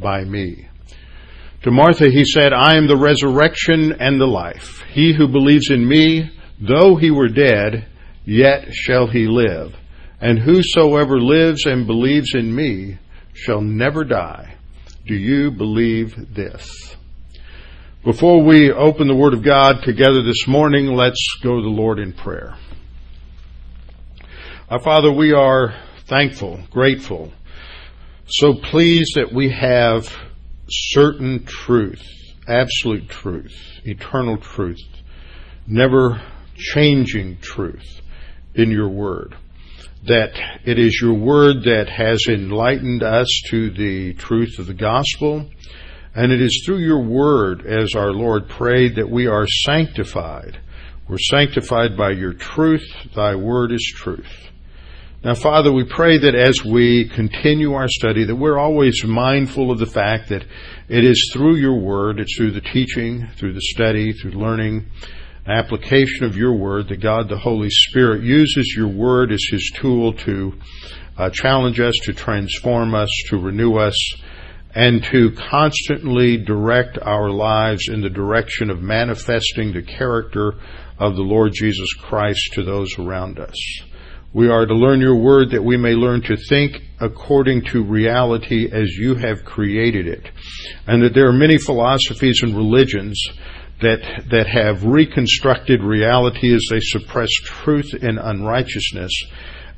by me. To Martha he said, I am the resurrection and the life. He who believes in me, though he were dead, yet shall he live. And whosoever lives and believes in me shall never die. Do you believe this? Before we open the Word of God together this morning, let's go to the Lord in prayer. Our Father, we are thankful, grateful, so pleased that we have certain truth, absolute truth, eternal truth, never changing truth in your Word. That it is your Word that has enlightened us to the truth of the gospel, and it is through your Word, as our Lord prayed, that we are sanctified. We're sanctified by your truth. Thy Word is truth. Now, Father, we pray that as we continue our study, that we're always mindful of the fact that it is through your word, it's through the teaching, through the study, through learning, application of your word, that God the Holy Spirit uses your word as his tool to uh, challenge us, to transform us, to renew us, and to constantly direct our lives in the direction of manifesting the character of the Lord Jesus Christ to those around us. We are to learn your word that we may learn to think according to reality as you have created it. And that there are many philosophies and religions that, that have reconstructed reality as they suppress truth and unrighteousness.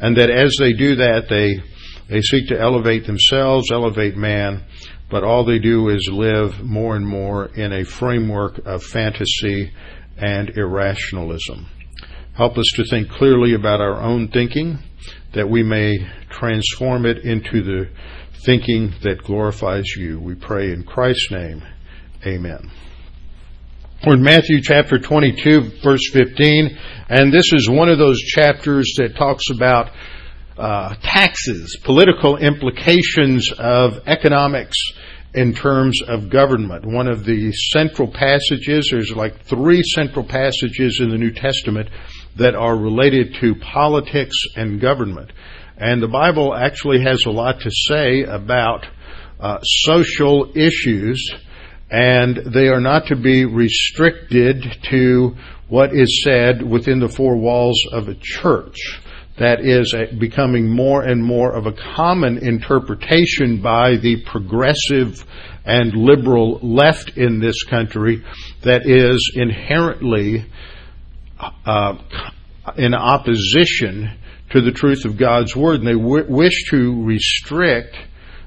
And that as they do that, they, they seek to elevate themselves, elevate man, but all they do is live more and more in a framework of fantasy and irrationalism. Help us to think clearly about our own thinking, that we may transform it into the thinking that glorifies you. We pray in Christ's name. Amen. We're in Matthew chapter 22, verse 15, and this is one of those chapters that talks about uh, taxes, political implications of economics in terms of government. One of the central passages, there's like three central passages in the New Testament that are related to politics and government. And the Bible actually has a lot to say about uh, social issues, and they are not to be restricted to what is said within the four walls of a church. That is becoming more and more of a common interpretation by the progressive and liberal left in this country that is inherently uh, Uh, in opposition to the truth of God's Word, and they wish to restrict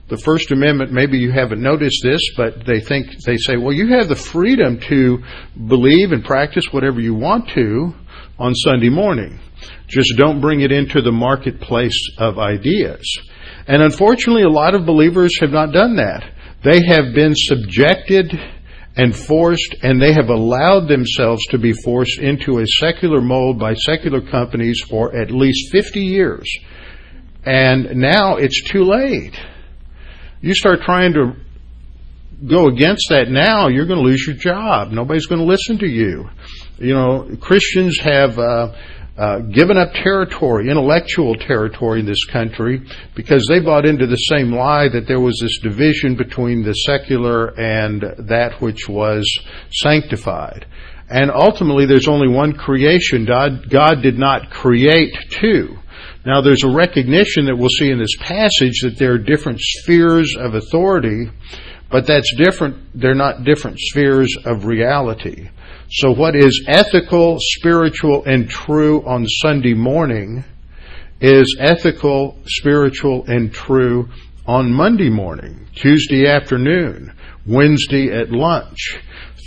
the First Amendment. Maybe you haven't noticed this, but they think they say, "Well, you have the freedom to believe and practice whatever you want to on Sunday morning. Just don't bring it into the marketplace of ideas." And unfortunately, a lot of believers have not done that. They have been subjected and forced, and they have allowed themselves to be forced into a secular mold by secular companies for at least 50 years. And now it's too late. You start trying to go against that now, you're going to lose your job. Nobody's going to listen to you. You know, Christians have uh, uh, given up territory, intellectual territory in this country, because they bought into the same lie that there was this division between the secular and that which was sanctified. And ultimately, there's only one creation. God, God did not create two. Now, there's a recognition that we'll see in this passage that there are different spheres of authority, but that's different. They're not different spheres of reality. So, what is ethical, spiritual, and true on Sunday morning is ethical, spiritual, and true on Monday morning, Tuesday afternoon, Wednesday at lunch,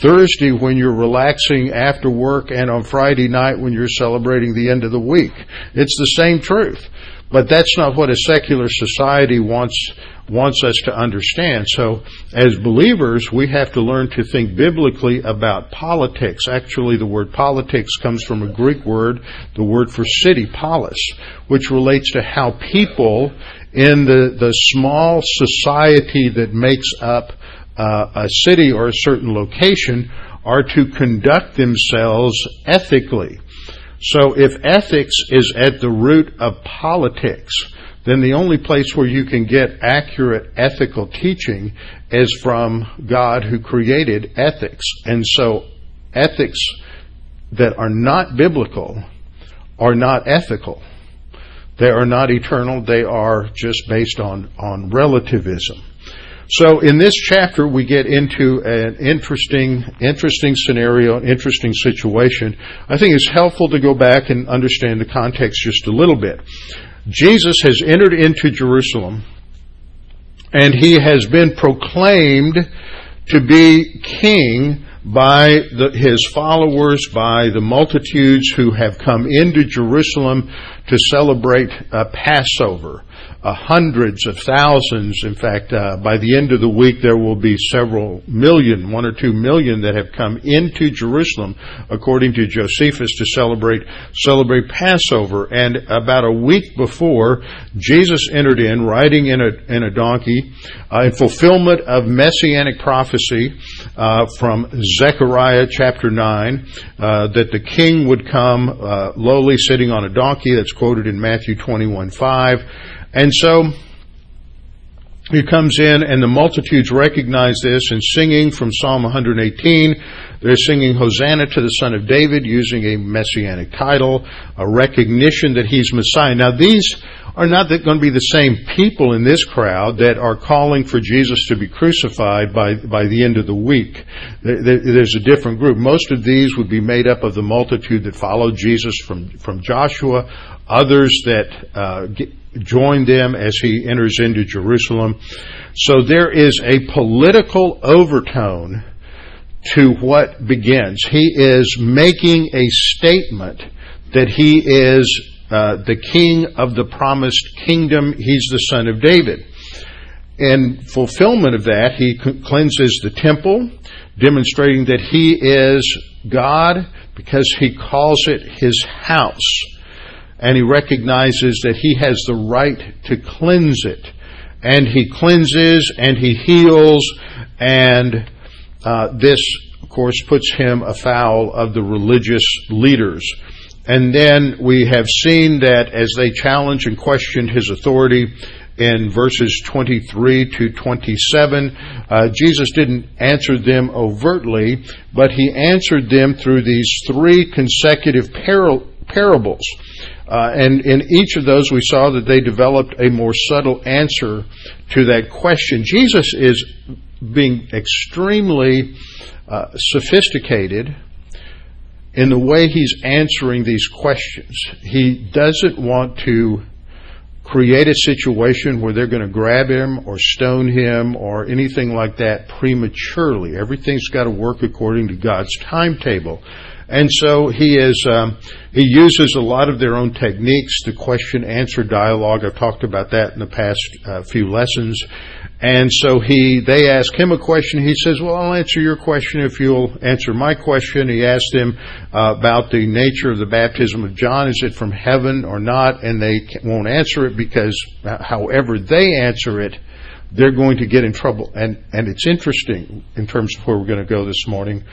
Thursday when you're relaxing after work, and on Friday night when you're celebrating the end of the week. It's the same truth. But that's not what a secular society wants wants us to understand. So, as believers, we have to learn to think biblically about politics. Actually, the word politics comes from a Greek word, the word for city, polis, which relates to how people in the, the small society that makes up uh, a city or a certain location are to conduct themselves ethically. So if ethics is at the root of politics, then the only place where you can get accurate ethical teaching is from God who created ethics. And so ethics that are not biblical are not ethical. They are not eternal. They are just based on, on relativism. So in this chapter, we get into an interesting, interesting scenario, an interesting situation. I think it's helpful to go back and understand the context just a little bit. Jesus has entered into Jerusalem and he has been proclaimed to be king by the, his followers, by the multitudes who have come into Jerusalem to celebrate a Passover uh, hundreds of thousands. In fact, uh, by the end of the week, there will be several million, one or two million, that have come into Jerusalem, according to Josephus, to celebrate celebrate Passover. And about a week before, Jesus entered in, riding in a in a donkey, uh, in fulfillment of messianic prophecy uh, from Zechariah chapter nine, uh, that the king would come uh, lowly, sitting on a donkey. That's quoted in Matthew twenty one five. And so he comes in, and the multitudes recognize this, and singing from Psalm 118, they're singing Hosanna to the Son of David using a messianic title, a recognition that he's Messiah. Now, these are not going to be the same people in this crowd that are calling for Jesus to be crucified by, by the end of the week. There's a different group. Most of these would be made up of the multitude that followed Jesus from, from Joshua, others that uh, join them as he enters into Jerusalem. So there is a political overtone to what begins. He is making a statement that he is uh, the king of the promised kingdom. He's the son of David. In fulfillment of that, he cleanses the temple, demonstrating that he is God because he calls it his house and he recognizes that he has the right to cleanse it. And he cleanses and he heals, and uh, this, of course, puts him afoul of the religious leaders. And then we have seen that as they challenge and question his authority in verses 23 to 27, uh, Jesus didn't answer them overtly, but he answered them through these three consecutive par- parables. Uh, and in each of those, we saw that they developed a more subtle answer to that question. Jesus is being extremely uh, sophisticated in the way he's answering these questions. He doesn't want to create a situation where they're going to grab him or stone him or anything like that prematurely. Everything's got to work according to God's timetable. And so he is, um, he uses a lot of their own techniques, the question answer dialogue. I've talked about that in the past uh, few lessons. And so he, they ask him a question. He says, well, I'll answer your question if you'll answer my question. He asked them uh, about the nature of the baptism of John. Is it from heaven or not? And they won't answer it because uh, however they answer it, they're going to get in trouble. And, and it's interesting in terms of where we're going to go this morning.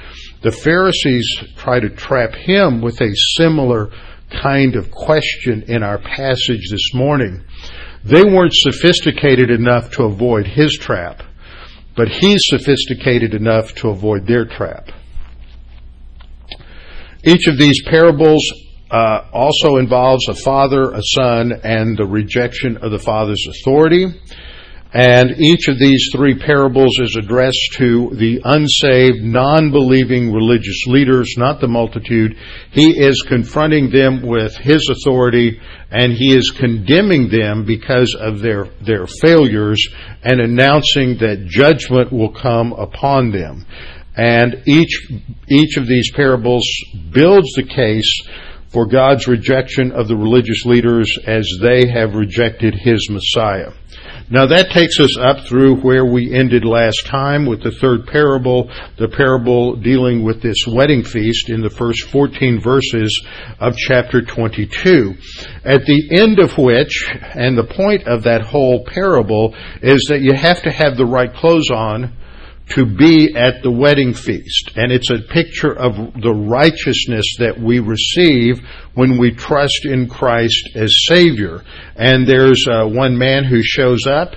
The Pharisees try to trap him with a similar kind of question in our passage this morning. They weren't sophisticated enough to avoid his trap, but he's sophisticated enough to avoid their trap. Each of these parables uh, also involves a father, a son, and the rejection of the father's authority. And each of these three parables is addressed to the unsaved, non-believing religious leaders, not the multitude. He is confronting them with his authority and he is condemning them because of their, their failures and announcing that judgment will come upon them. And each, each of these parables builds the case for God's rejection of the religious leaders as they have rejected his Messiah. Now that takes us up through where we ended last time with the third parable, the parable dealing with this wedding feast in the first 14 verses of chapter 22. At the end of which, and the point of that whole parable is that you have to have the right clothes on to be at the wedding feast. And it's a picture of the righteousness that we receive when we trust in Christ as Savior. And there's uh, one man who shows up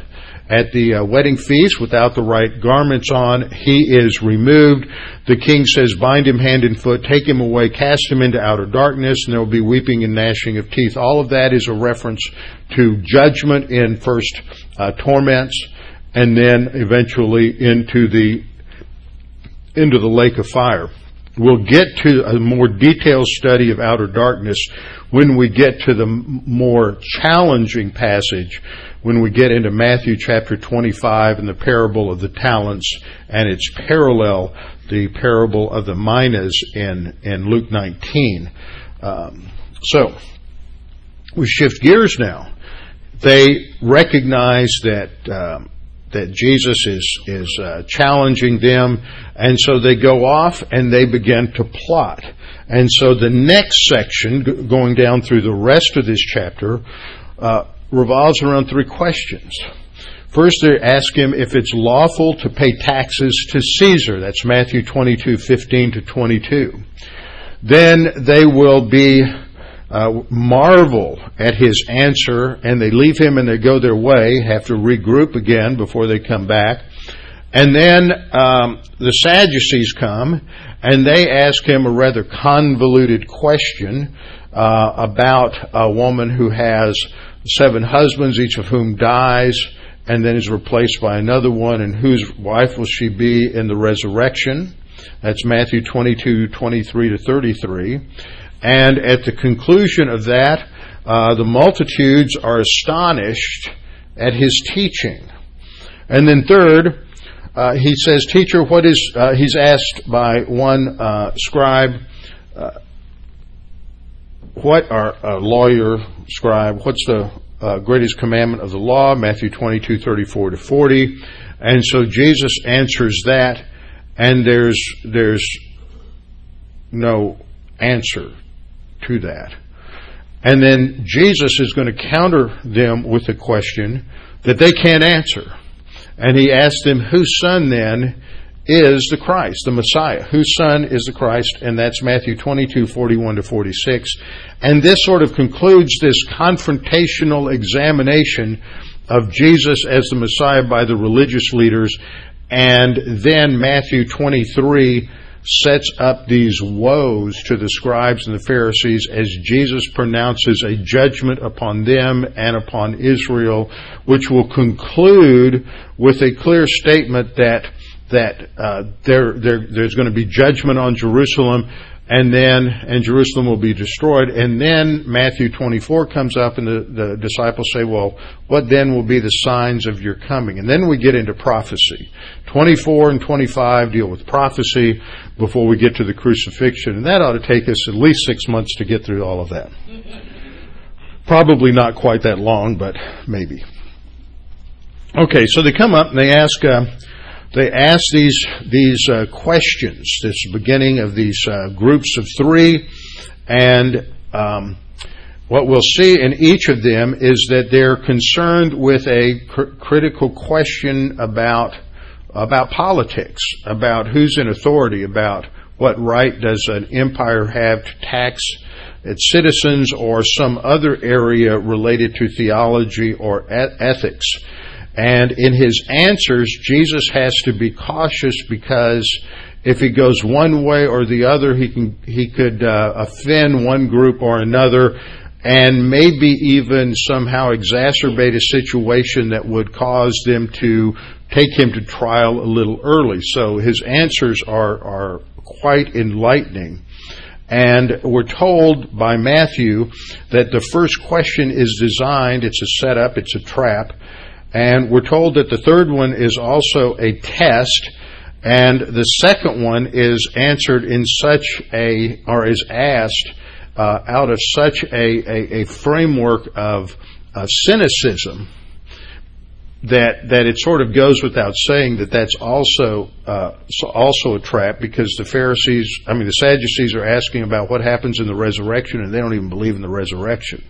at the uh, wedding feast without the right garments on. He is removed. The king says, bind him hand and foot, take him away, cast him into outer darkness, and there will be weeping and gnashing of teeth. All of that is a reference to judgment in first uh, torments and then eventually into the into the lake of fire. We'll get to a more detailed study of outer darkness when we get to the more challenging passage when we get into Matthew chapter 25 and the parable of the talents and its parallel, the parable of the minas in, in Luke 19. Um, so, we shift gears now. They recognize that um, that Jesus is is uh, challenging them, and so they go off and they begin to plot. And so the next section, g- going down through the rest of this chapter, uh, revolves around three questions. First, they ask him if it's lawful to pay taxes to Caesar. That's Matthew twenty-two fifteen to 22. Then they will be uh, marvel at his answer and they leave him and they go their way, have to regroup again before they come back. And then um, the Sadducees come and they ask him a rather convoluted question uh, about a woman who has seven husbands, each of whom dies and then is replaced by another one, and whose wife will she be in the resurrection? That's Matthew 22, 23 to 33. And at the conclusion of that, uh, the multitudes are astonished at his teaching. And then third, uh, he says, Teacher, what is, uh, he's asked by one uh, scribe, uh, what are a lawyer, scribe, what's the uh, greatest commandment of the law? Matthew 22, 34 to 40. And so Jesus answers that, and there's, there's no answer to that. And then Jesus is going to counter them with a question that they can't answer. And he asks them, whose son then is the Christ, the Messiah? Whose son is the Christ? And that's Matthew 22, 41 to 46. And this sort of concludes this confrontational examination of Jesus as the Messiah by the religious leaders. And then Matthew 23 sets up these woes to the scribes and the Pharisees as Jesus pronounces a judgment upon them and upon Israel, which will conclude with a clear statement that that uh, there, there, there's going to be judgment on Jerusalem and then and Jerusalem will be destroyed. And then Matthew 24 comes up, and the, the disciples say, "Well, what then will be the signs of your coming?" And then we get into prophecy. 24 and 25 deal with prophecy before we get to the crucifixion, and that ought to take us at least six months to get through all of that. Probably not quite that long, but maybe. Okay, so they come up and they ask. Uh, they ask these these uh, questions. This beginning of these uh, groups of three, and um, what we'll see in each of them is that they're concerned with a cr- critical question about about politics, about who's in authority, about what right does an empire have to tax its citizens, or some other area related to theology or ethics. And in his answers, Jesus has to be cautious because if he goes one way or the other, he can he could uh, offend one group or another, and maybe even somehow exacerbate a situation that would cause them to take him to trial a little early. So his answers are are quite enlightening. And we're told by Matthew that the first question is designed, it's a setup, it's a trap, and we're told that the third one is also a test, and the second one is answered in such a, or is asked uh, out of such a, a, a framework of uh, cynicism that that it sort of goes without saying that that's also uh, also a trap because the Pharisees, I mean the Sadducees, are asking about what happens in the resurrection, and they don't even believe in the resurrection.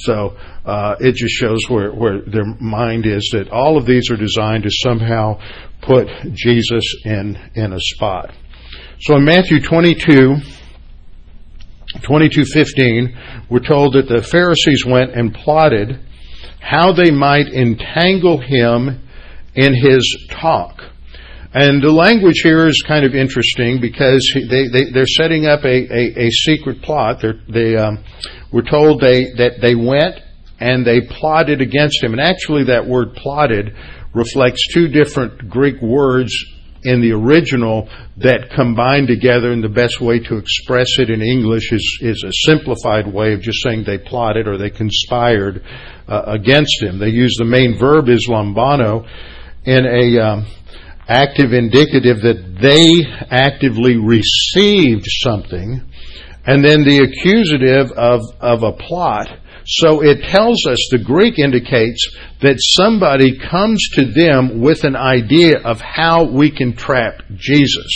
So uh, it just shows where where their mind is that all of these are designed to somehow put Jesus in in a spot. So in Matthew 22. 22:15 we're told that the Pharisees went and plotted how they might entangle him in his talk. And the language here is kind of interesting because they, they, they're setting up a, a, a secret plot. They're, they um, were told they, that they went and they plotted against him. And actually, that word plotted reflects two different Greek words in the original that combine together and the best way to express it in English is, is a simplified way of just saying they plotted or they conspired uh, against him. They use the main verb is lambano in a um, active indicative that they actively received something and then the accusative of, of a plot so it tells us, the Greek indicates that somebody comes to them with an idea of how we can trap Jesus.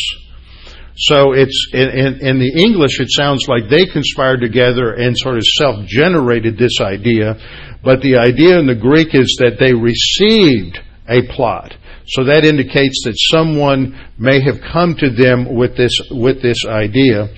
So it's in, in, in, the English, it sounds like they conspired together and sort of self-generated this idea, but the idea in the Greek is that they received a plot. So that indicates that someone may have come to them with this with this idea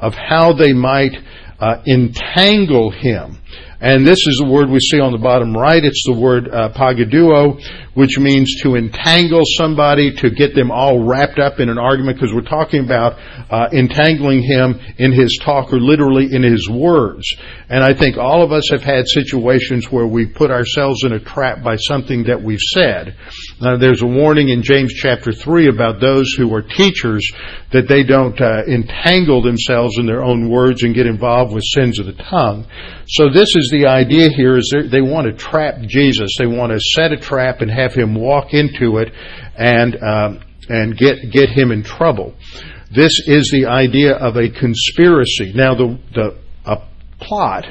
of how they might uh, entangle him. And this is the word we see on the bottom right. It's the word uh, pagideuo, which means to entangle somebody, to get them all wrapped up in an argument, because we're talking about uh, entangling him in his talk or literally in his words. And I think all of us have had situations where we put ourselves in a trap by something that we've said. Uh, there's a warning in James chapter 3 about those who are teachers that they don't uh, entangle themselves in their own words and get involved with sins of the tongue. So this is the idea here is they want to trap Jesus. They want to set a trap and have him walk into it and um, and get get him in trouble. This is the idea of a conspiracy. Now the the a plot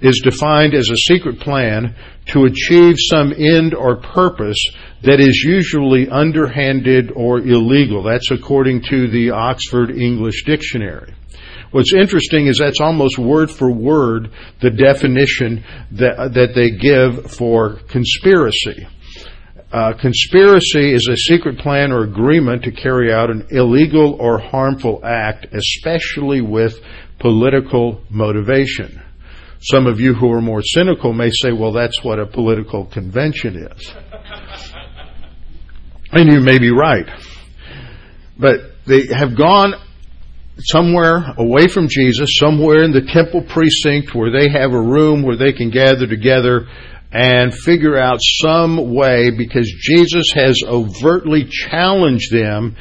is defined as a secret plan to achieve some end or purpose that is usually underhanded or illegal. That's according to the Oxford English Dictionary. What's interesting is that's almost word for word the definition that, that they give for conspiracy. Uh, conspiracy is a secret plan or agreement to carry out an illegal or harmful act, especially with political motivation. Some of you who are more cynical may say, well, that's what a political convention is. and you may be right. But they have gone somewhere away from Jesus, somewhere in the temple precinct where they have a room where they can gather together and figure out some way because Jesus has overtly challenged them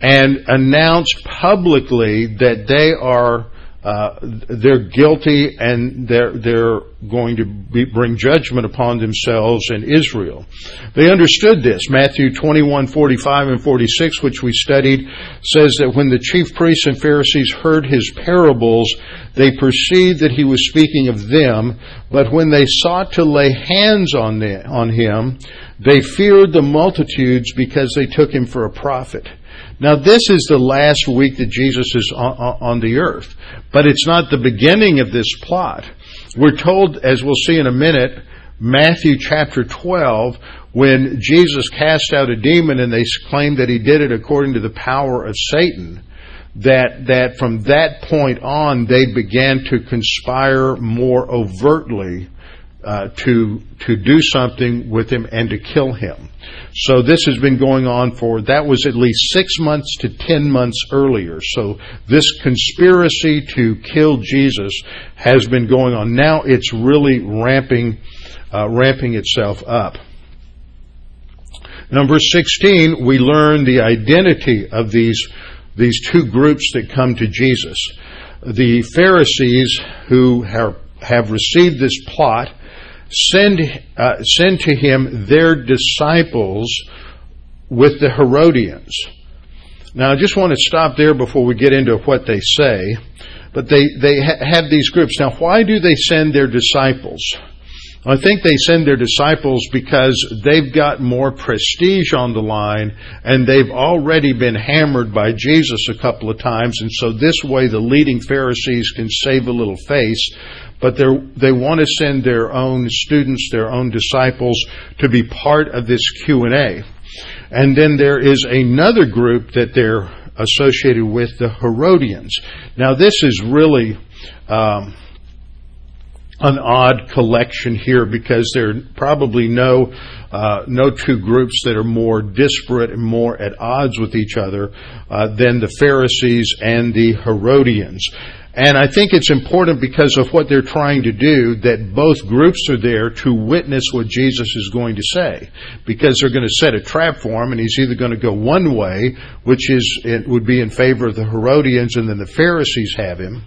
and announced publicly that they are uh, they're guilty and they're they're going to be, bring judgment upon themselves and Israel. They understood this. Matthew 21, 45 and 46, which we studied, says that when the chief priests and Pharisees heard his parables, they perceived that he was speaking of them, but when they sought to lay hands on, the, on him, they feared the multitudes because they took him for a prophet. Now, this is the last week that Jesus is on, the earth, but it's not the beginning of this plot. We're told, as we'll see in a minute, Matthew chapter 12, when Jesus cast out a demon and they claimed that he did it according to the power of Satan, that, that from that point on they began to conspire more overtly uh, to to do something with him and to kill him. So this has been going on for that was at least six months to ten months earlier. So this conspiracy to kill Jesus has been going on. Now it's really ramping uh, ramping itself up. Number sixteen, we learn the identity of these these two groups that come to Jesus. The Pharisees who have, have received this plot send, uh, send to him their disciples with the Herodians. Now, I just want to stop there before we get into what they say. but they, they ha- have these groups. Now, why do they send their disciples? I think they send their disciples because they've got more prestige on the line and they've already been hammered by Jesus a couple of times. And so this way the leading Pharisees can save a little face. But they want to send their own students, their own disciples to be part of this Q&A. And then there is another group that they're associated with, the Herodians. Now this is really, um, an odd collection here because there are probably no uh, no two groups that are more disparate and more at odds with each other uh, than the Pharisees and the Herodians. And I think it's important because of what they're trying to do that both groups are there to witness what Jesus is going to say. Because they're going to set a trap for him and he's either going to go one way, which is, it would be in favor of the Herodians and then the Pharisees have him,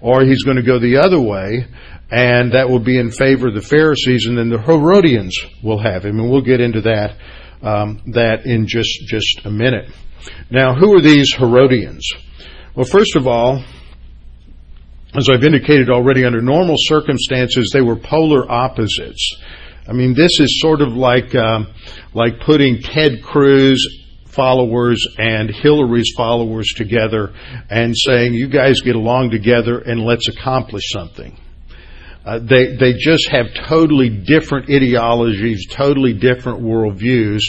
or he's going to go the other way and that will be in favor of the Pharisees, and then the Herodians will have him, and we'll get into that um, that in just just a minute. Now, who are these Herodians? Well, first of all, as I've indicated already, under normal circumstances, they were polar opposites. I mean, this is sort of like um, like putting Ted Cruz followers and Hillary's followers together and saying, "You guys get along together and let's accomplish something." Uh, they they just have totally different ideologies, totally different worldviews.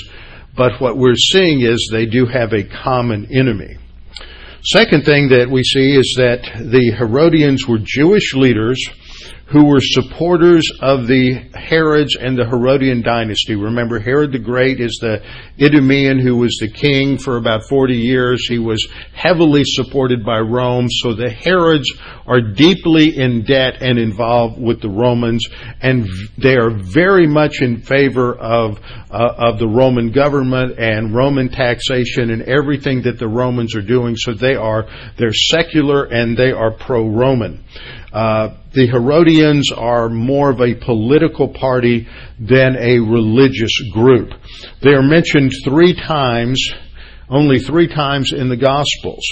But what we're seeing is they do have a common enemy. Second thing that we see is that the Herodians were Jewish leaders who were supporters of the Herods and the Herodian dynasty. Remember, Herod the Great is the Idumean who was the king for about 40 years. He was heavily supported by Rome, so the Herods are deeply in debt and involved with the Romans, and they are very much in favor of, uh, of the Roman government and Roman taxation and everything that the Romans are doing, so they are, they're secular and they are pro-Roman. Uh, the Are more of a political party than a religious group. They are mentioned three times, only three times in the Gospels.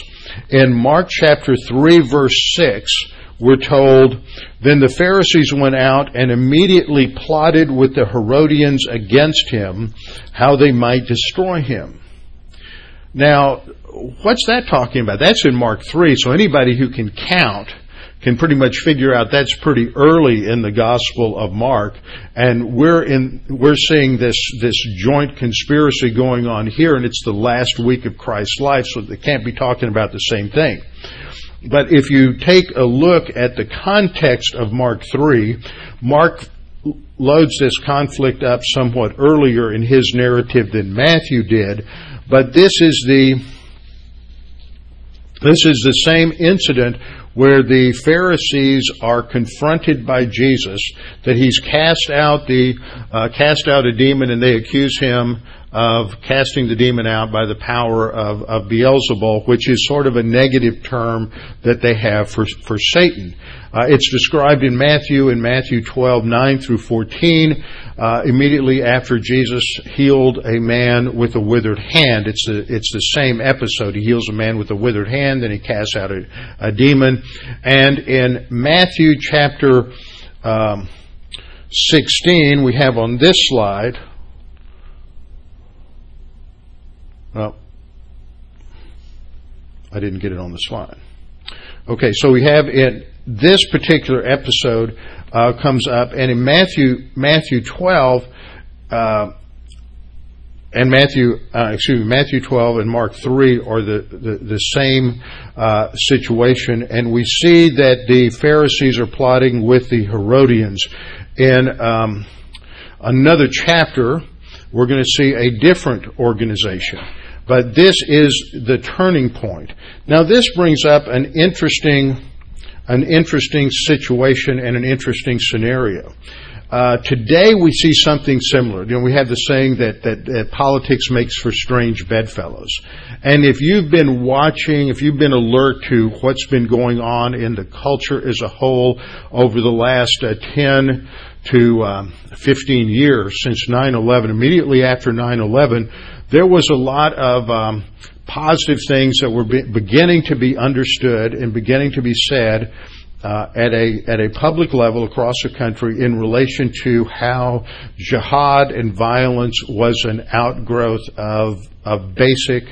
In Mark chapter 3 verse 6, we're told, Then the Pharisees went out and immediately plotted with the Herodians against him, how they might destroy him. Now, what's that talking about? That's in Mark 3, so anybody who can count can pretty much figure out that's pretty early in the Gospel of Mark, and we're in we're seeing this this joint conspiracy going on here, and it's the last week of Christ's life, so they can't be talking about the same thing. But if you take a look at the context of Mark three, Mark loads this conflict up somewhat earlier in his narrative than Matthew did, but this is the this is the same incident where the Pharisees are confronted by Jesus that he's cast out the uh, cast out a demon and they accuse him of casting the demon out by the power of, of Beelzebul, which is sort of a negative term that they have for, for Satan. Uh, it's described in Matthew, in Matthew 12, 9 through 14, uh, immediately after Jesus healed a man with a withered hand. It's, a, it's the same episode. He heals a man with a withered hand, then he casts out a, a demon. And in Matthew chapter um, 16, we have on this slide, well, I didn't get it on the slide. Okay, so we have in this particular episode uh, comes up, and in Matthew Matthew 12, uh, and Matthew, uh, excuse me, Matthew 12 and Mark 3 are the, the, the same uh, situation, and we see that the Pharisees are plotting with the Herodians. In um, another chapter, we're going to see a different organization. But this is the turning point. Now, this brings up an interesting, an interesting situation and an interesting scenario. Uh, today we see something similar. You know, we have the saying that, that, that politics makes for strange bedfellows. And if you've been watching, if you've been alert to what's been going on in the culture as a whole over the last uh, 10 to um, 15 years since 9-11, immediately after 9-11, there was a lot of um, positive things that were be- beginning to be understood and beginning to be said uh, at a at a public level across the country in relation to how jihad and violence was an outgrowth of of basic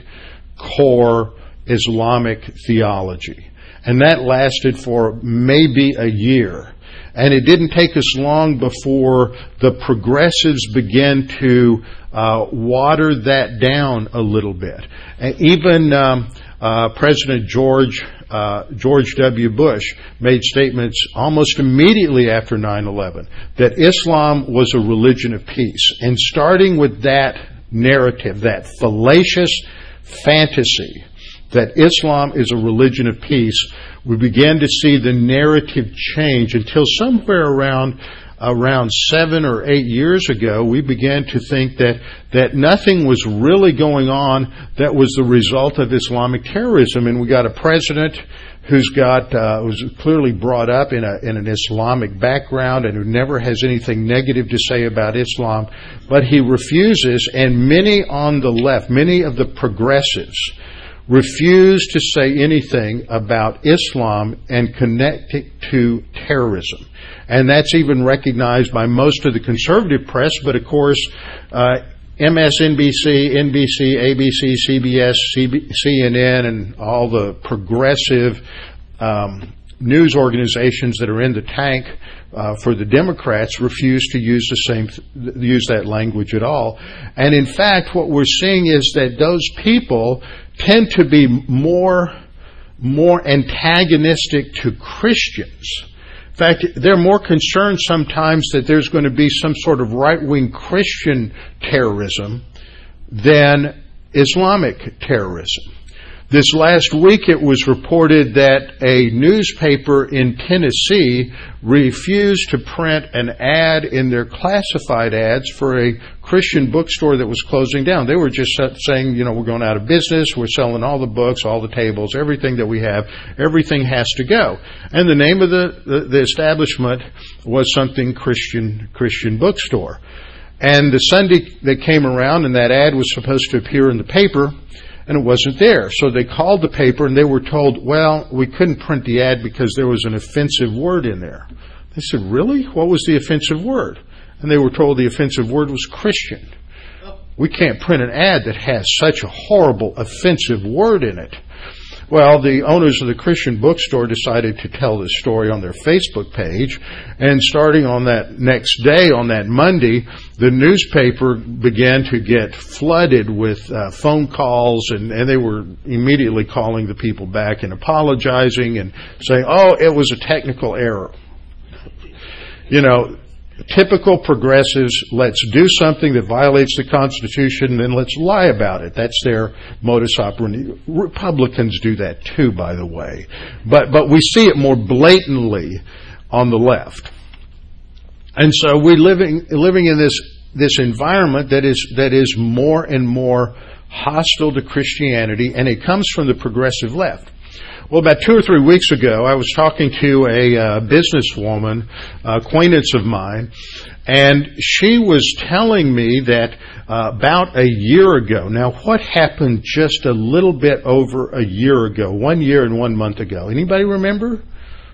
core Islamic theology, and that lasted for maybe a year. And it didn't take us long before the progressives began to uh, water that down a little bit. Even um, uh, President George uh, George W. Bush made statements almost immediately after 9/11 that Islam was a religion of peace, and starting with that narrative, that fallacious fantasy that Islam is a religion of peace, we began to see the narrative change until somewhere around around seven or eight years ago, we began to think that, that nothing was really going on that was the result of Islamic terrorism. And we got a president who's got, uh, clearly brought up in, a, in an Islamic background and who never has anything negative to say about Islam. But he refuses, and many on the left, many of the progressives, refuse to say anything about Islam and connect it to terrorism. And that's even recognized by most of the conservative press, but of course, uh, MSNBC, NBC, ABC, CBS, CB, CNN, and all the progressive um, news organizations that are in the tank uh, for the Democrats refuse to use the same use that language at all. And in fact, what we're seeing is that those people tend to be more more antagonistic to Christians. In fact, they're more concerned sometimes that there's going to be some sort of right wing Christian terrorism than Islamic terrorism. This last week it was reported that a newspaper in Tennessee refused to print an ad in their classified ads for a Christian bookstore that was closing down. They were just saying, you know, we're going out of business, we're selling all the books, all the tables, everything that we have, everything has to go. And the name of the, the, the establishment was something Christian, Christian bookstore. And the Sunday that came around and that ad was supposed to appear in the paper, and it wasn't there. So they called the paper and they were told, well, we couldn't print the ad because there was an offensive word in there. They said, really? What was the offensive word? And they were told the offensive word was Christian. We can't print an ad that has such a horrible offensive word in it. Well, the owners of the Christian bookstore decided to tell this story on their Facebook page, and starting on that next day, on that Monday, the newspaper began to get flooded with uh, phone calls, and, and they were immediately calling the people back and apologizing and saying, oh, it was a technical error. You know, typical progressives, let's do something that violates the Constitution, and then let's lie about it. That's their modus operandi. Republicans do that too, by the way. But, but we see it more blatantly on the left. And so we're living, living in this, this environment that is, that is more and more hostile to Christianity, and it comes from the progressive left. Well, about two or three weeks ago, I was talking to a uh, businesswoman, uh, acquaintance of mine, and she was telling me that uh, about a year ago. Now, what happened just a little bit over a year ago? One year and one month ago. Anybody remember?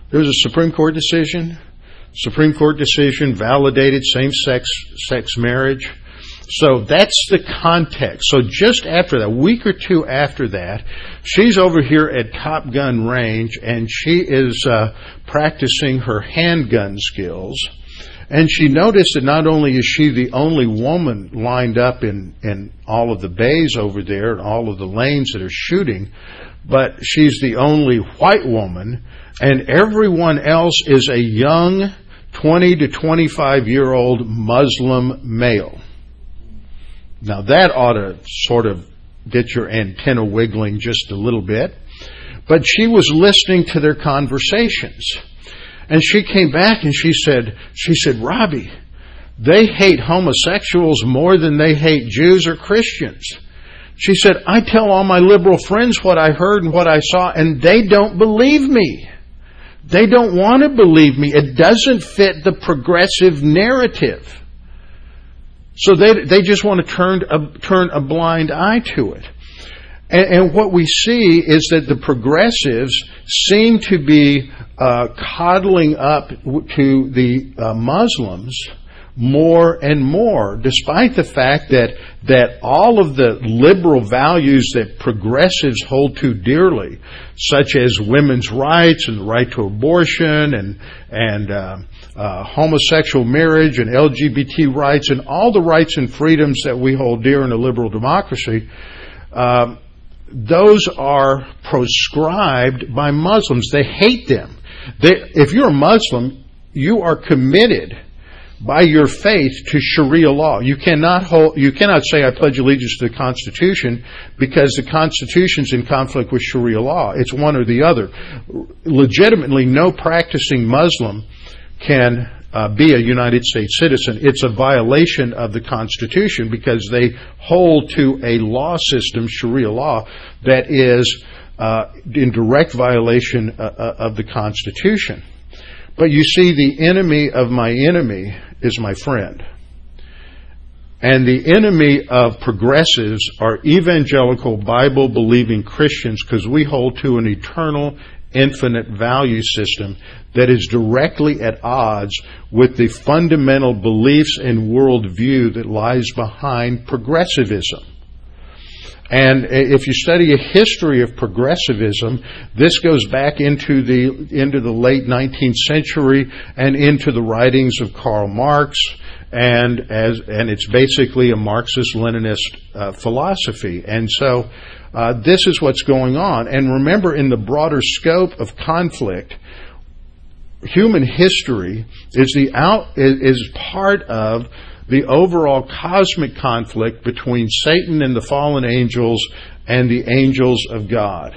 There was a Supreme Court decision. Supreme Court decision validated same-sex sex marriage. So that's the context. So just after that, a week or two after that, she's over here at Top Gun Range and she is uh, practicing her handgun skills. And she noticed that not only is she the only woman lined up in, in all of the bays over there and all of the lanes that are shooting, but she's the only white woman, and everyone else is a young 20 to 25 year old Muslim male. Now that ought to sort of get your antenna wiggling just a little bit. But she was listening to their conversations. And she came back and she said, she said, Robbie, they hate homosexuals more than they hate Jews or Christians. She said, I tell all my liberal friends what I heard and what I saw, and they don't believe me. They don't want to believe me. It doesn't fit the progressive narrative. So they, they just want to turn a, turn a blind eye to it. And, and what we see is that the progressives seem to be uh, coddling up to the uh, Muslims more and more, despite the fact that that all of the liberal values that progressives hold to dearly, such as women's rights and the right to abortion and and uh, uh, homosexual marriage and LGBT rights and all the rights and freedoms that we hold dear in a liberal democracy. Uh, those are proscribed by Muslims. They hate them. They, if you're a Muslim, you are committed by your faith to Sharia law. You cannot hold, you cannot say I pledge allegiance to the Constitution because the Constitution's in conflict with Sharia law. It's one or the other. Legitimately, no practicing Muslim can uh, be a United States citizen. It's a violation of the Constitution because they hold to a law system, Sharia law, that is uh, in direct violation uh, uh of the Constitution. But you see, the enemy of my enemy is my friend. And the enemy of progressives are evangelical Bible believing Christians because we hold to an eternal infinite value system that is directly at odds with the fundamental beliefs and worldview that lies behind progressivism. And if you study a history of progressivism, this goes back into the into the late 19th century and into the writings of Karl Marx, and as and it's basically a Marxist-Leninist uh, philosophy. And so, uh, this is what's going on. And remember, in the broader scope of conflict, human history is the out is part of the overall cosmic conflict between Satan and the fallen angels and the angels of God.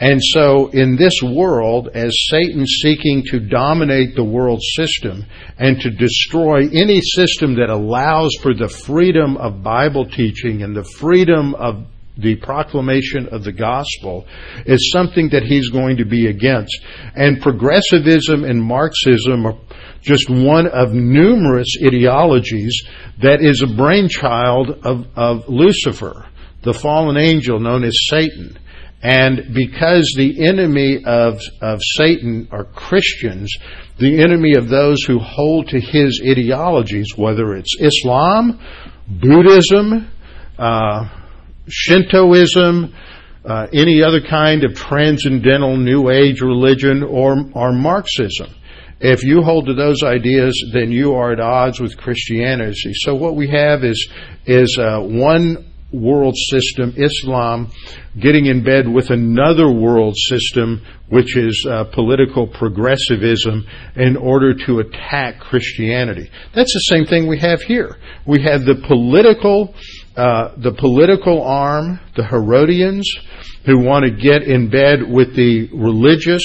And so, in this world, as Satan seeking to dominate the world system and to destroy any system that allows for the freedom of Bible teaching and the freedom of the proclamation of the gospel is something that he's going to be against. And progressivism and Marxism are just one of numerous ideologies that is a brainchild of, of Lucifer, the fallen angel known as Satan. And because the enemy of, of Satan are Christians, the enemy of those who hold to his ideologies, whether it's Islam, Buddhism, uh, Shintoism, uh, any other kind of transcendental New Age religion, or, or Marxism. If you hold to those ideas, then you are at odds with Christianity. So what we have is is uh, one world system, Islam, getting in bed with another world system, which is uh, political progressivism, in order to attack Christianity. That's the same thing we have here. We have the political, uh, the political arm, the Herodians, who want to get in bed with the religious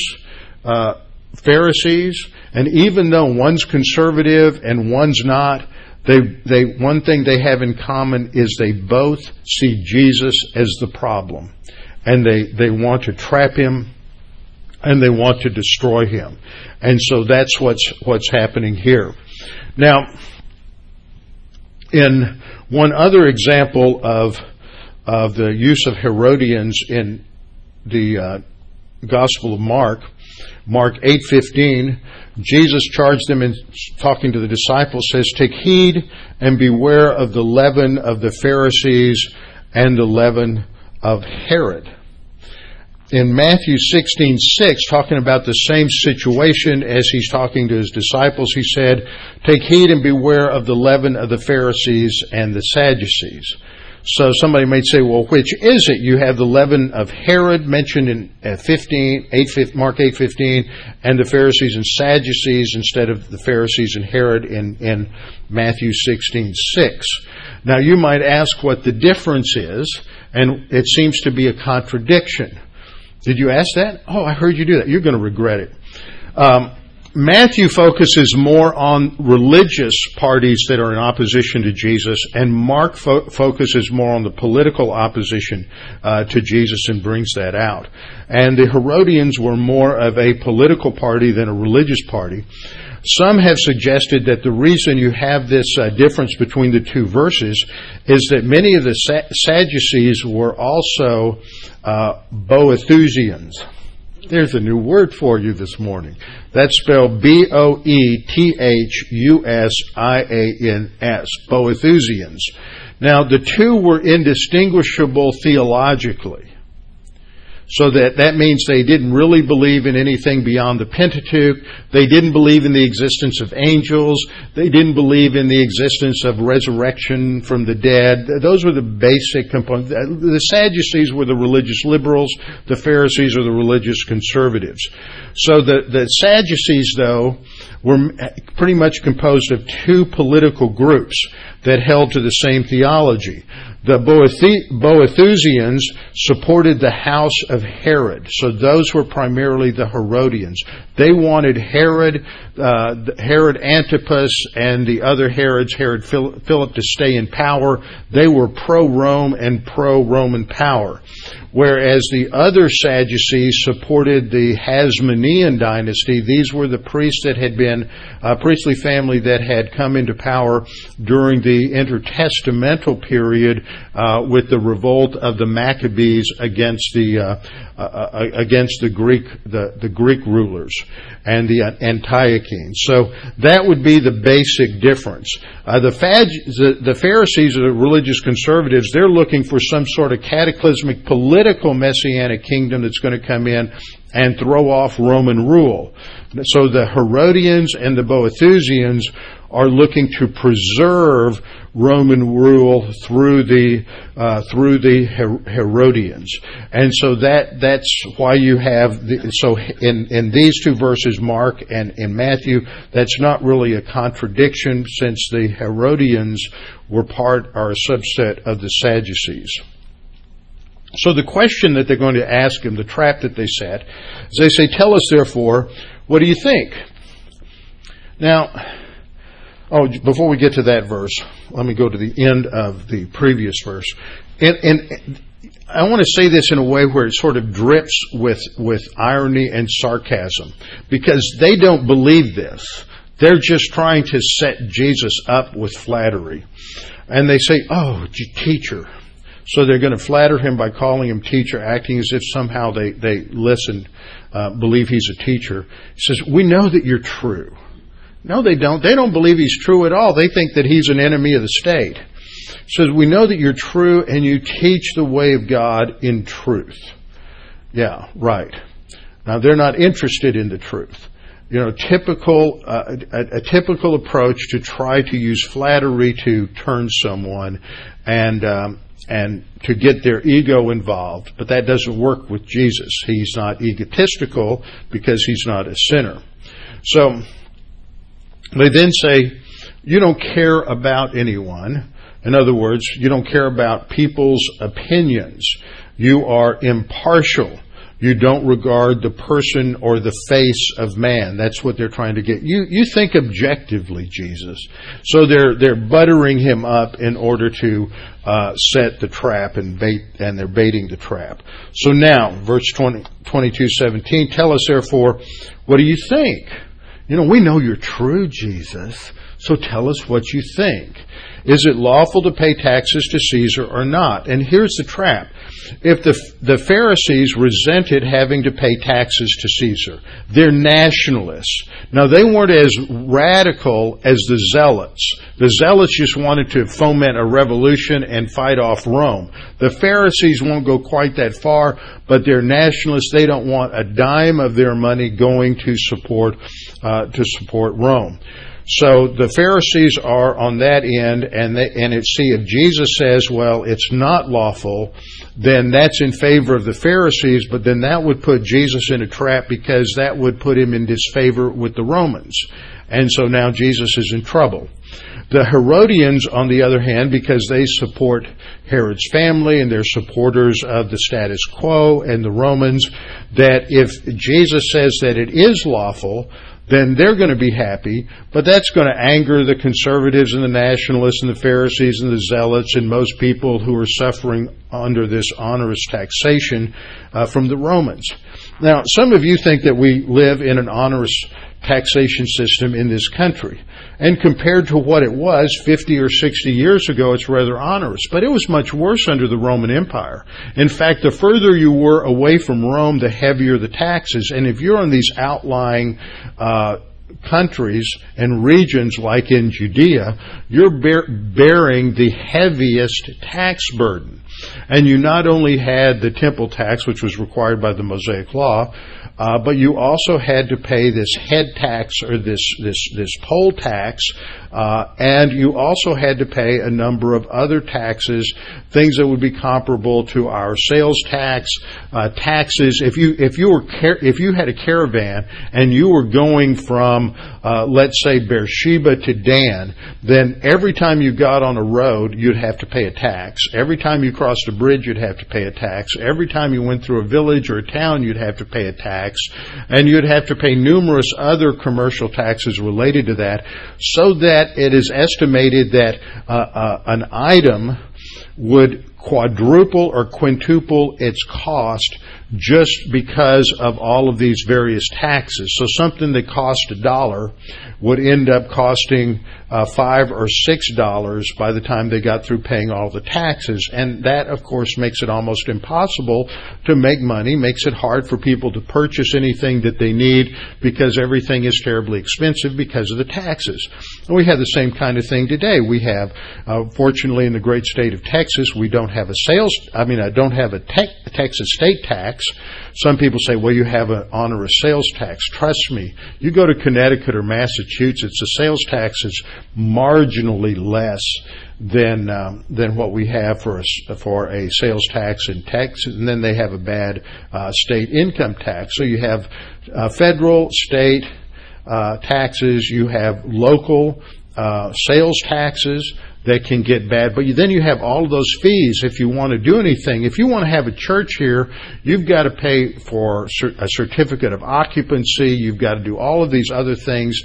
uh, Pharisees, and even though one's conservative and one's not, they, they, one thing they have in common is they both see Jesus as the problem. And they, they want to trap him and they want to destroy him. And so that's what's, what's happening here. Now, in one other example of, of the use of Herodians in the uh, Gospel of Mark, Mark 8:15, Jesus charged them in talking to the disciples says, "Take heed and beware of the leaven of the Pharisees and the leaven of Herod." In Matthew 16:6, talking about the same situation as he's talking to his disciples, he said, "Take heed and beware of the leaven of the Pharisees and the Sadducees." So somebody might say, well, which is it? You have the leaven of Herod mentioned in uh, 15, 8, Mark 8.15, and the Pharisees and Sadducees instead of the Pharisees and Herod in, in Matthew 16.6. Now you might ask what the difference is, and it seems to be a contradiction. Did you ask that? Oh, I heard you do that. You're going to regret it. Um, Matthew focuses more on religious parties that are in opposition to Jesus, and Mark fo- focuses more on the political opposition uh, to Jesus and brings that out. And the Herodians were more of a political party than a religious party. Some have suggested that the reason you have this uh, difference between the two verses is that many of the Sadducees were also uh, Boethusians. There's a new word for you this morning. That's spelled B O E T H U S I A N S, Boethusians. Now, the two were indistinguishable theologically. So that, that means they didn't really believe in anything beyond the Pentateuch. They didn't believe in the existence of angels. They didn't believe in the existence of resurrection from the dead. Those were the basic components. The Sadducees were the religious liberals. The Pharisees are the religious conservatives. So the, the Sadducees, though, were pretty much composed of two political groups that held to the same theology. The Boethusians supported the house of Herod, so those were primarily the Herodians. They wanted Herod, uh, Herod Antipas, and the other Herods, Herod Philip, to stay in power. They were pro-Rome and pro-Roman power whereas the other Sadducees supported the Hasmonean dynasty. These were the priests that had been a priestly family that had come into power during the intertestamental period uh, with the revolt of the Maccabees against the uh, uh, uh against the Greek the, the Greek rulers and the Antiochenes. So that would be the basic difference. Uh, the, the, the, Pharisees are the religious conservatives. They're looking for some sort of cataclysmic political messianic kingdom that's going to come in and throw off Roman rule. So the Herodians and the Boethusians are looking to preserve Roman rule through the uh, through the Herodians, and so that that's why you have the, so in in these two verses, Mark and in Matthew, that's not really a contradiction since the Herodians were part or a subset of the Sadducees. So the question that they're going to ask him, the trap that they set, is they say, "Tell us, therefore, what do you think?" Now Oh, before we get to that verse, let me go to the end of the previous verse. And, and I want to say this in a way where it sort of drips with, with irony and sarcasm because they don't believe this. They're just trying to set Jesus up with flattery. And they say, Oh, teacher. So they're going to flatter him by calling him teacher, acting as if somehow they, they listen, uh, believe he's a teacher. He says, We know that you're true. No, they don't. They don't believe he's true at all. They think that he's an enemy of the state. says, We know that you're true and you teach the way of God in truth. Yeah, right. Now, they're not interested in the truth. You know, typical, uh, a, a, typical approach to try to use flattery to turn someone and, um, and to get their ego involved. But that doesn't work with Jesus. He's not egotistical because he's not a sinner. So, they then say, you don't care about anyone. In other words, you don't care about people's opinions. You are impartial. You don't regard the person or the face of man. That's what they're trying to get. You, you think objectively, Jesus. So they're, they're buttering him up in order to uh, set the trap and bait, and they're baiting the trap. So now, verse 20, 22, 17, tell us therefore, what do you think? You know, we know you're true, Jesus, so tell us what you think. Is it lawful to pay taxes to Caesar or not? And here's the trap. If the, the Pharisees resented having to pay taxes to Caesar, they're nationalists. Now, they weren't as radical as the Zealots. The Zealots just wanted to foment a revolution and fight off Rome. The Pharisees won't go quite that far, but they're nationalists. They don't want a dime of their money going to support, uh, to support Rome. So the Pharisees are on that end, and they, and it see if Jesus says, well, it's not lawful, then that's in favor of the Pharisees, but then that would put Jesus in a trap because that would put him in disfavor with the Romans. And so now Jesus is in trouble. The Herodians, on the other hand, because they support Herod's family and they're supporters of the status quo and the Romans, that if Jesus says that it is lawful, then they're going to be happy, but that's going to anger the conservatives and the nationalists and the Pharisees and the zealots and most people who are suffering under this onerous taxation uh, from the Romans. Now, some of you think that we live in an onerous taxation system in this country. And compared to what it was 50 or 60 years ago, it's rather onerous. But it was much worse under the Roman Empire. In fact, the further you were away from Rome, the heavier the taxes. And if you're in these outlying uh, countries and regions like in Judea, you're bear- bearing the heaviest tax burden. And you not only had the temple tax, which was required by the Mosaic Law, uh, but you also had to pay this head tax or this this this poll tax, uh, and you also had to pay a number of other taxes, things that would be comparable to our sales tax, uh, taxes. If you if you were car- if you had a caravan and you were going from uh, let's say Beersheba to Dan, then every time you got on a road, you'd have to pay a tax. Every time you crossed a bridge, you'd have to pay a tax. Every time you went through a village or a town, you'd have to pay a tax tax, and you'd have to pay numerous other commercial taxes related to that, so that it is estimated that uh, uh, an item would quadruple or quintuple its cost just because of all of these various taxes. So something that cost a dollar would end up costing uh, five or six dollars by the time they got through paying all the taxes. And that, of course, makes it almost impossible to make money, makes it hard for people to purchase anything that they need because everything is terribly expensive because of the taxes. And we have the same kind of thing today. We have, uh, fortunately, in the great state of Texas, we don't have a sales, I mean, I don't have a te- Texas state tax. Some people say, well, you have an onerous sales tax. Trust me, you go to Connecticut or Massachusetts, the sales tax is marginally less than um, than what we have for a, for a sales tax in Texas, and then they have a bad uh, state income tax. So you have uh, federal, state uh, taxes, you have local uh, sales taxes that can get bad. But then you have all of those fees if you want to do anything. If you want to have a church here, you've got to pay for a certificate of occupancy. You've got to do all of these other things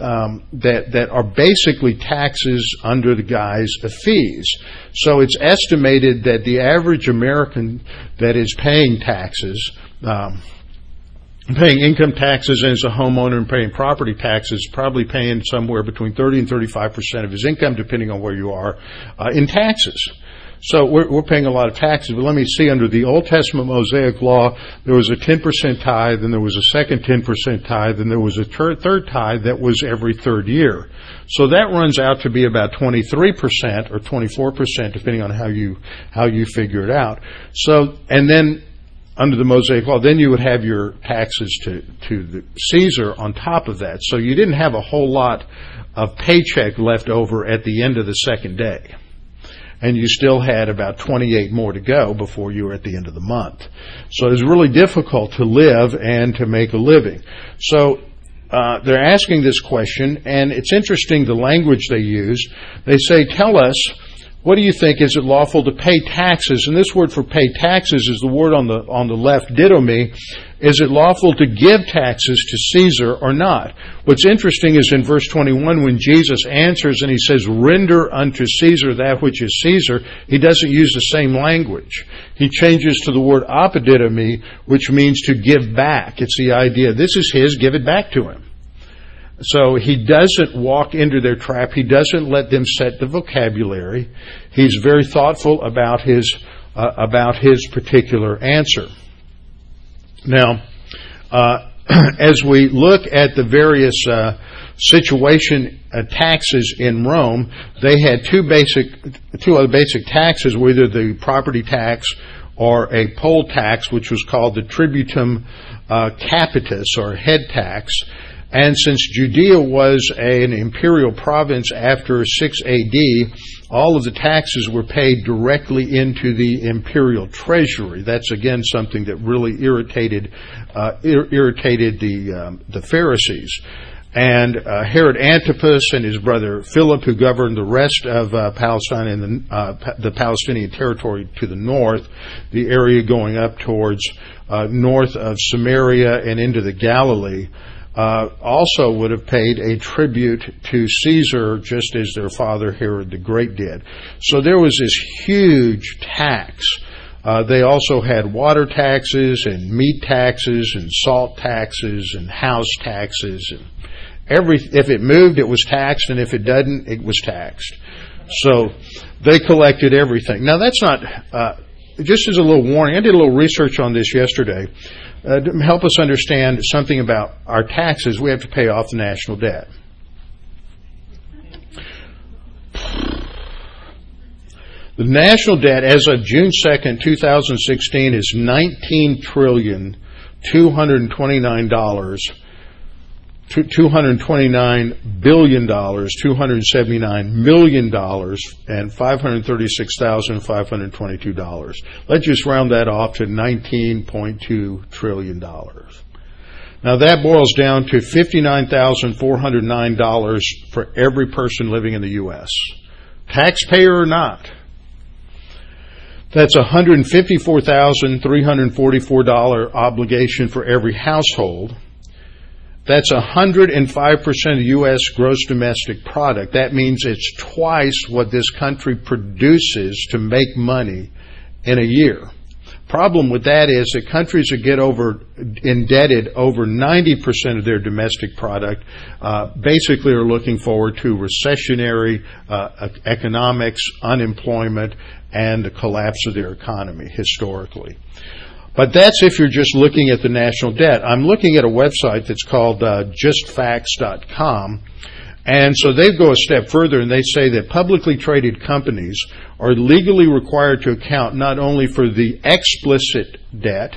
um, that that are basically taxes under the guise of fees. So it's estimated that the average American that is paying taxes. Um, paying income taxes as a homeowner and paying property taxes, probably paying somewhere between 30 and 35 percent of his income, depending on where you are, uh, in taxes. So we're, we're paying a lot of taxes. But let me see, under the Old Testament Mosaic law, there was a 10% tithe, and there was a second 10% tithe, and there was a ter- third tithe that was every third year. So that runs out to be about 23% or 24%, depending on how you, how you figure it out. So, and then under the Mosaic Law, then you would have your taxes to, to Caesar on top of that. So you didn't have a whole lot of paycheck left over at the end of the second day and you still had about 28 more to go before you were at the end of the month. So it was really difficult to live and to make a living. So uh, they're asking this question, and it's interesting the language they use. They say, Tell us what do you think? Is it lawful to pay taxes? And this word for pay taxes is the word on the on the left, didomi. Is it lawful to give taxes to Caesar or not? What's interesting is in verse 21 when Jesus answers and he says, Render unto Caesar that which is Caesar, he doesn't use the same language. He changes to the word apodidomi, which means to give back. It's the idea, this is his, give it back to him. So he doesn't walk into their trap. He doesn't let them set the vocabulary. He's very thoughtful about his uh, about his particular answer. Now, uh, as we look at the various uh, situation uh, taxes in Rome, they had two basic two other basic taxes, whether the property tax or a poll tax, which was called the tributum uh, capitis or head tax. And since Judea was an imperial province after 6 AD, all of the taxes were paid directly into the imperial treasury. That's again something that really irritated uh, ir- irritated the um, the Pharisees. And uh, Herod Antipas and his brother Philip, who governed the rest of uh, Palestine and the, uh, the, Palestinian territory to the north, the area going up towards uh, north of Samaria and into the Galilee, also would have paid a tribute to Caesar just as their father Herod the Great did. So there was this huge tax Uh, they also had water taxes and meat taxes and salt taxes and house taxes and every if it moved it was taxed and if it doesn't it was taxed. So they collected everything. Now that's not uh, just as a little warning. I did a little research on this yesterday. Uh, help us understand something about our taxes, we have to pay off the national debt. The national debt as of June 2nd, 2016 is 19 trillion 229 dollars 229 billion dollars 279 million dollars and 536,522 dollars let's just round that off to 19.2 trillion dollars now that boils down to $59,409 for every person living in the US taxpayer or not that's a $154,344 obligation for every household. That's 105% of U.S. gross domestic product. That means it's twice what this country produces to make money in a year. Problem with that is that countries that get over indebted over 90% of their domestic product uh, basically are looking forward to recessionary uh, economics, unemployment, and the collapse of their economy historically. But that's if you're just looking at the national debt. I'm looking at a website that's called uh, justfacts.com. And so they go a step further and they say that publicly traded companies are legally required to account not only for the explicit debt,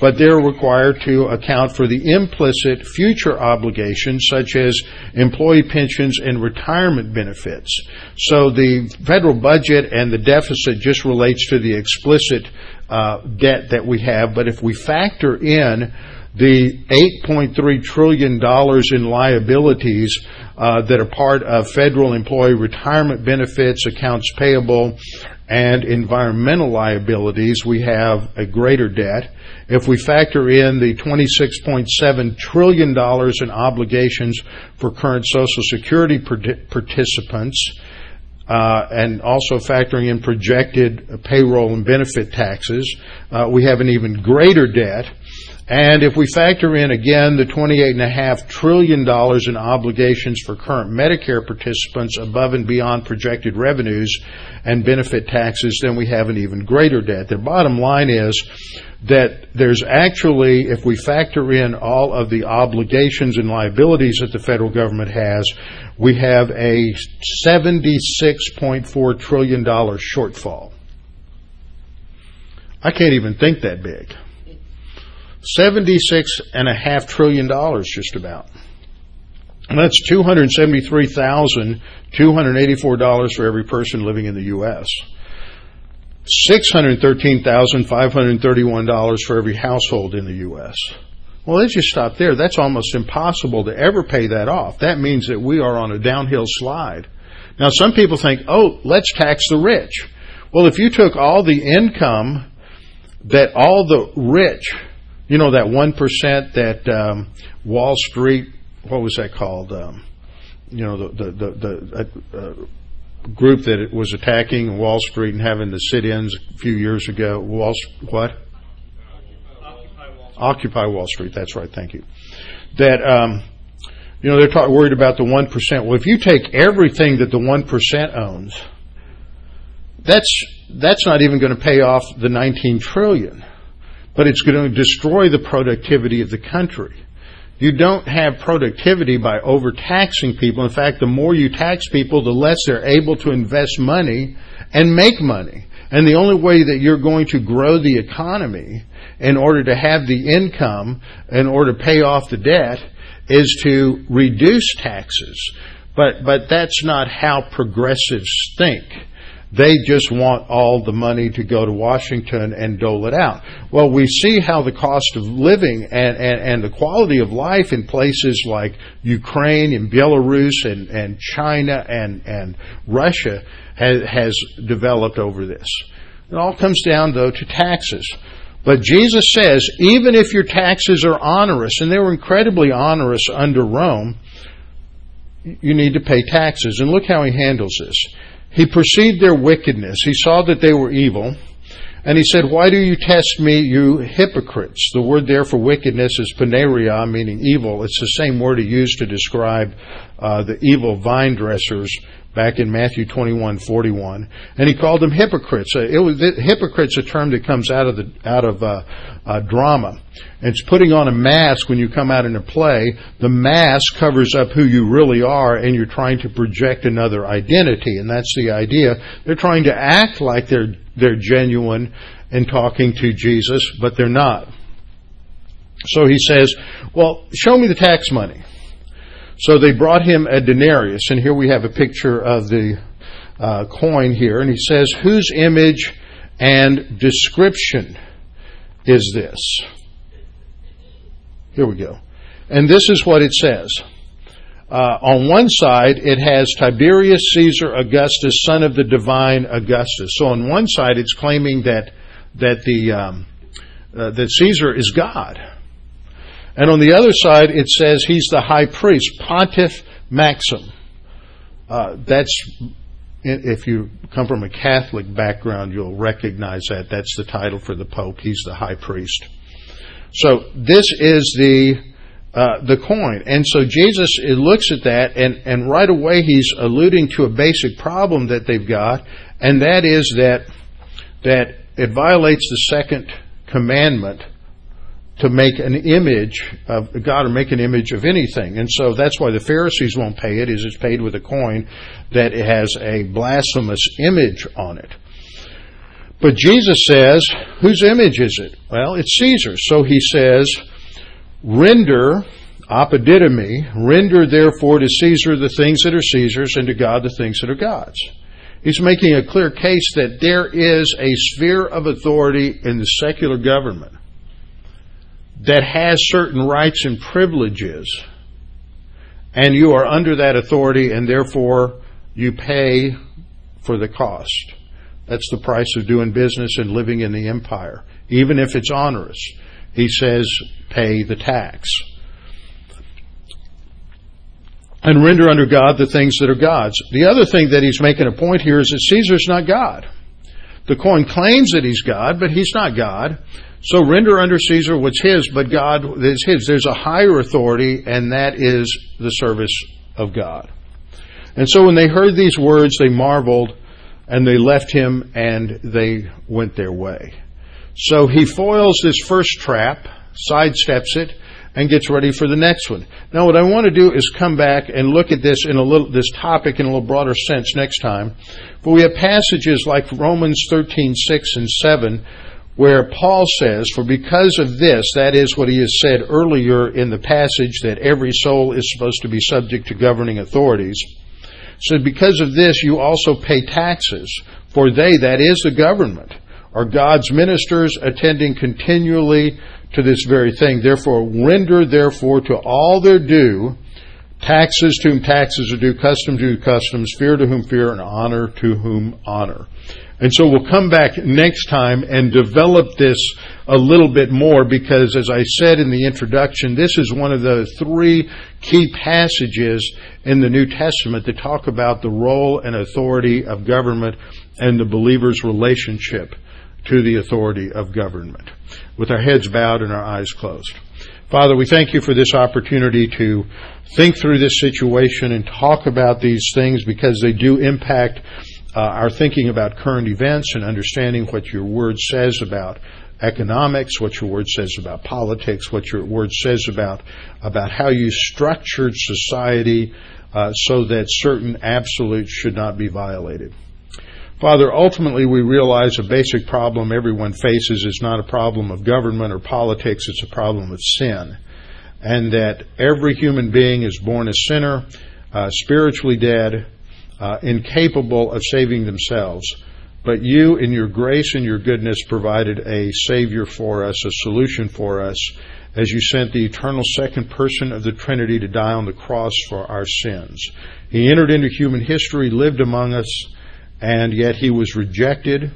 but they're required to account for the implicit future obligations such as employee pensions and retirement benefits. So the federal budget and the deficit just relates to the explicit uh, debt that we have, but if we factor in the $8.3 trillion in liabilities uh, that are part of federal employee retirement benefits, accounts payable, and environmental liabilities, we have a greater debt. If we factor in the $26.7 trillion in obligations for current Social Security participants, and also factoring in projected payroll and benefit taxes, uh, we have an even greater debt. And if we factor in again the $28.5 trillion in obligations for current Medicare participants above and beyond projected revenues and benefit taxes, then we have an even greater debt. The bottom line is that there's actually, if we factor in all of the obligations and liabilities that the federal government has, we have a $76.4 trillion shortfall. I can't even think that big. $76.5 trillion just about. That's $273,284 for every person living in the U.S. $613,531 for every household in the U.S. Well, let's just stop there. That's almost impossible to ever pay that off. That means that we are on a downhill slide. Now, some people think, oh, let's tax the rich. Well, if you took all the income that all the rich you know that one percent that um, Wall Street, what was that called? Um, you know the the the, the uh, group that was attacking Wall Street and having the sit-ins a few years ago. Wall what? Occupy Wall Street. That's right. Thank you. That. Um, you know, they're worried about the 1%. Well, if you take everything that the 1% owns, that's, that's not even going to pay off the 19 trillion but it's going to destroy the productivity of the country. You don't have productivity by overtaxing people. In fact, the more you tax people, the less they're able to invest money and make money. And the only way that you're going to grow the economy in order to have the income, in order to pay off the debt, is to reduce taxes. But, but that's not how progressives think. They just want all the money to go to Washington and dole it out. Well, we see how the cost of living and, and, and the quality of life in places like Ukraine and Belarus and, and China and, and Russia has, has developed over this. It all comes down, though, to taxes. But Jesus says, even if your taxes are onerous, and they were incredibly onerous under Rome, you need to pay taxes. And look how he handles this. He perceived their wickedness. He saw that they were evil. And he said, Why do you test me, you hypocrites? The word there for wickedness is poneria, meaning evil. It's the same word he used to describe uh, the evil vine dressers back in Matthew 21:41, and he called them hypocrites. Uh, it was hypocrites a term that comes out of the out of uh, uh, drama. And it's putting on a mask when you come out in a play. The mask covers up who you really are, and you're trying to project another identity, and that's the idea. They're trying to act like they're they're genuine and talking to Jesus, but they're not. So he says, "Well, show me the tax money." So they brought him a denarius, and here we have a picture of the uh, coin here, and he says, Whose image and description is this? Here we go. And this is what it says. Uh, on one side, it has Tiberius Caesar Augustus, son of the divine Augustus. So on one side, it's claiming that that the um, uh, that Caesar is God. And on the other side, it says he's the high priest, Pontiff Maxim. Uh, that's if you come from a Catholic background, you'll recognize that. That's the title for the Pope. He's the high priest. So this is the uh, the coin, and so Jesus looks at that, and and right away he's alluding to a basic problem that they've got, and that is that that it violates the second commandment to make an image of God or make an image of anything. And so that's why the Pharisees won't pay it, is it's paid with a coin that has a blasphemous image on it. But Jesus says, whose image is it? Well, it's Caesar. So he says, render, apodidomi, render therefore to Caesar the things that are Caesar's and to God the things that are God's. He's making a clear case that there is a sphere of authority in the secular government that has certain rights and privileges, and you are under that authority, and therefore you pay for the cost. That's the price of doing business and living in the empire, even if it's onerous. He says, pay the tax. And render under God the things that are God's. The other thing that he's making a point here is that Caesar's not God. The coin claims that he's God, but he's not God. So render under Caesar what's his, but God is his. There's a higher authority, and that is the service of God. And so when they heard these words, they marveled, and they left him, and they went their way. So he foils this first trap, sidesteps it, and gets ready for the next one. Now, what I want to do is come back and look at this in a little, this topic in a little broader sense next time. But we have passages like Romans 13, 6 and 7 where Paul says, For because of this, that is what he has said earlier in the passage that every soul is supposed to be subject to governing authorities. So because of this, you also pay taxes, for they, that is the government, are God's ministers attending continually to this very thing. Therefore, render therefore to all their due, taxes to whom taxes are due, custom to customs, fear to whom fear, and honor to whom honor. And so we'll come back next time and develop this a little bit more because, as I said in the introduction, this is one of the three key passages in the New Testament that talk about the role and authority of government and the believer's relationship to the authority of government. With our heads bowed and our eyes closed. Father, we thank you for this opportunity to think through this situation and talk about these things because they do impact uh, our thinking about current events and understanding what your word says about economics, what your word says about politics, what your word says about about how you structured society uh, so that certain absolutes should not be violated. Father, ultimately we realize a basic problem everyone faces is not a problem of government or politics, it's a problem of sin. And that every human being is born a sinner, uh, spiritually dead, uh, incapable of saving themselves. But you, in your grace and your goodness, provided a Savior for us, a solution for us, as you sent the eternal second person of the Trinity to die on the cross for our sins. He entered into human history, lived among us, and yet he was rejected.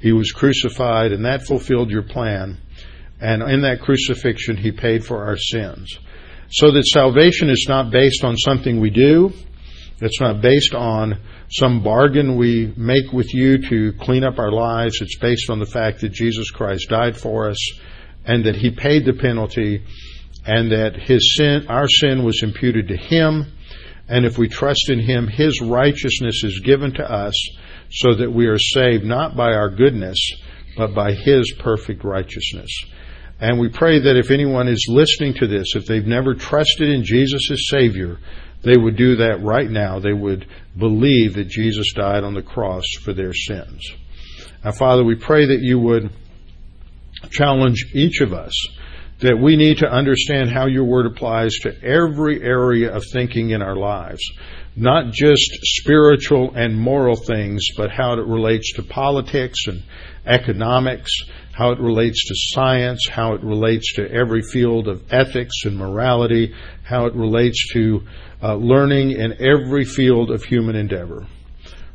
He was crucified, and that fulfilled your plan. And in that crucifixion, he paid for our sins. So that salvation is not based on something we do, It's not based on some bargain we make with you to clean up our lives. It's based on the fact that Jesus Christ died for us and that he paid the penalty and that his sin, our sin was imputed to him. And if we trust in him, his righteousness is given to us so that we are saved not by our goodness, but by his perfect righteousness. And we pray that if anyone is listening to this, if they've never trusted in Jesus as Savior, they would do that right now. They would believe that Jesus died on the cross for their sins. Now, Father, we pray that you would challenge each of us that we need to understand how your word applies to every area of thinking in our lives. Not just spiritual and moral things, but how it relates to politics and economics, how it relates to science, how it relates to every field of ethics and morality, how it relates to uh, learning in every field of human endeavor.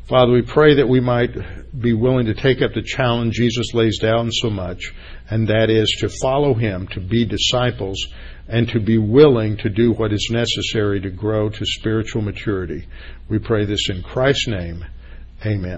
Father, we pray that we might be willing to take up the challenge Jesus lays down so much, and that is to follow him, to be disciples, and to be willing to do what is necessary to grow to spiritual maturity. We pray this in Christ's name. Amen.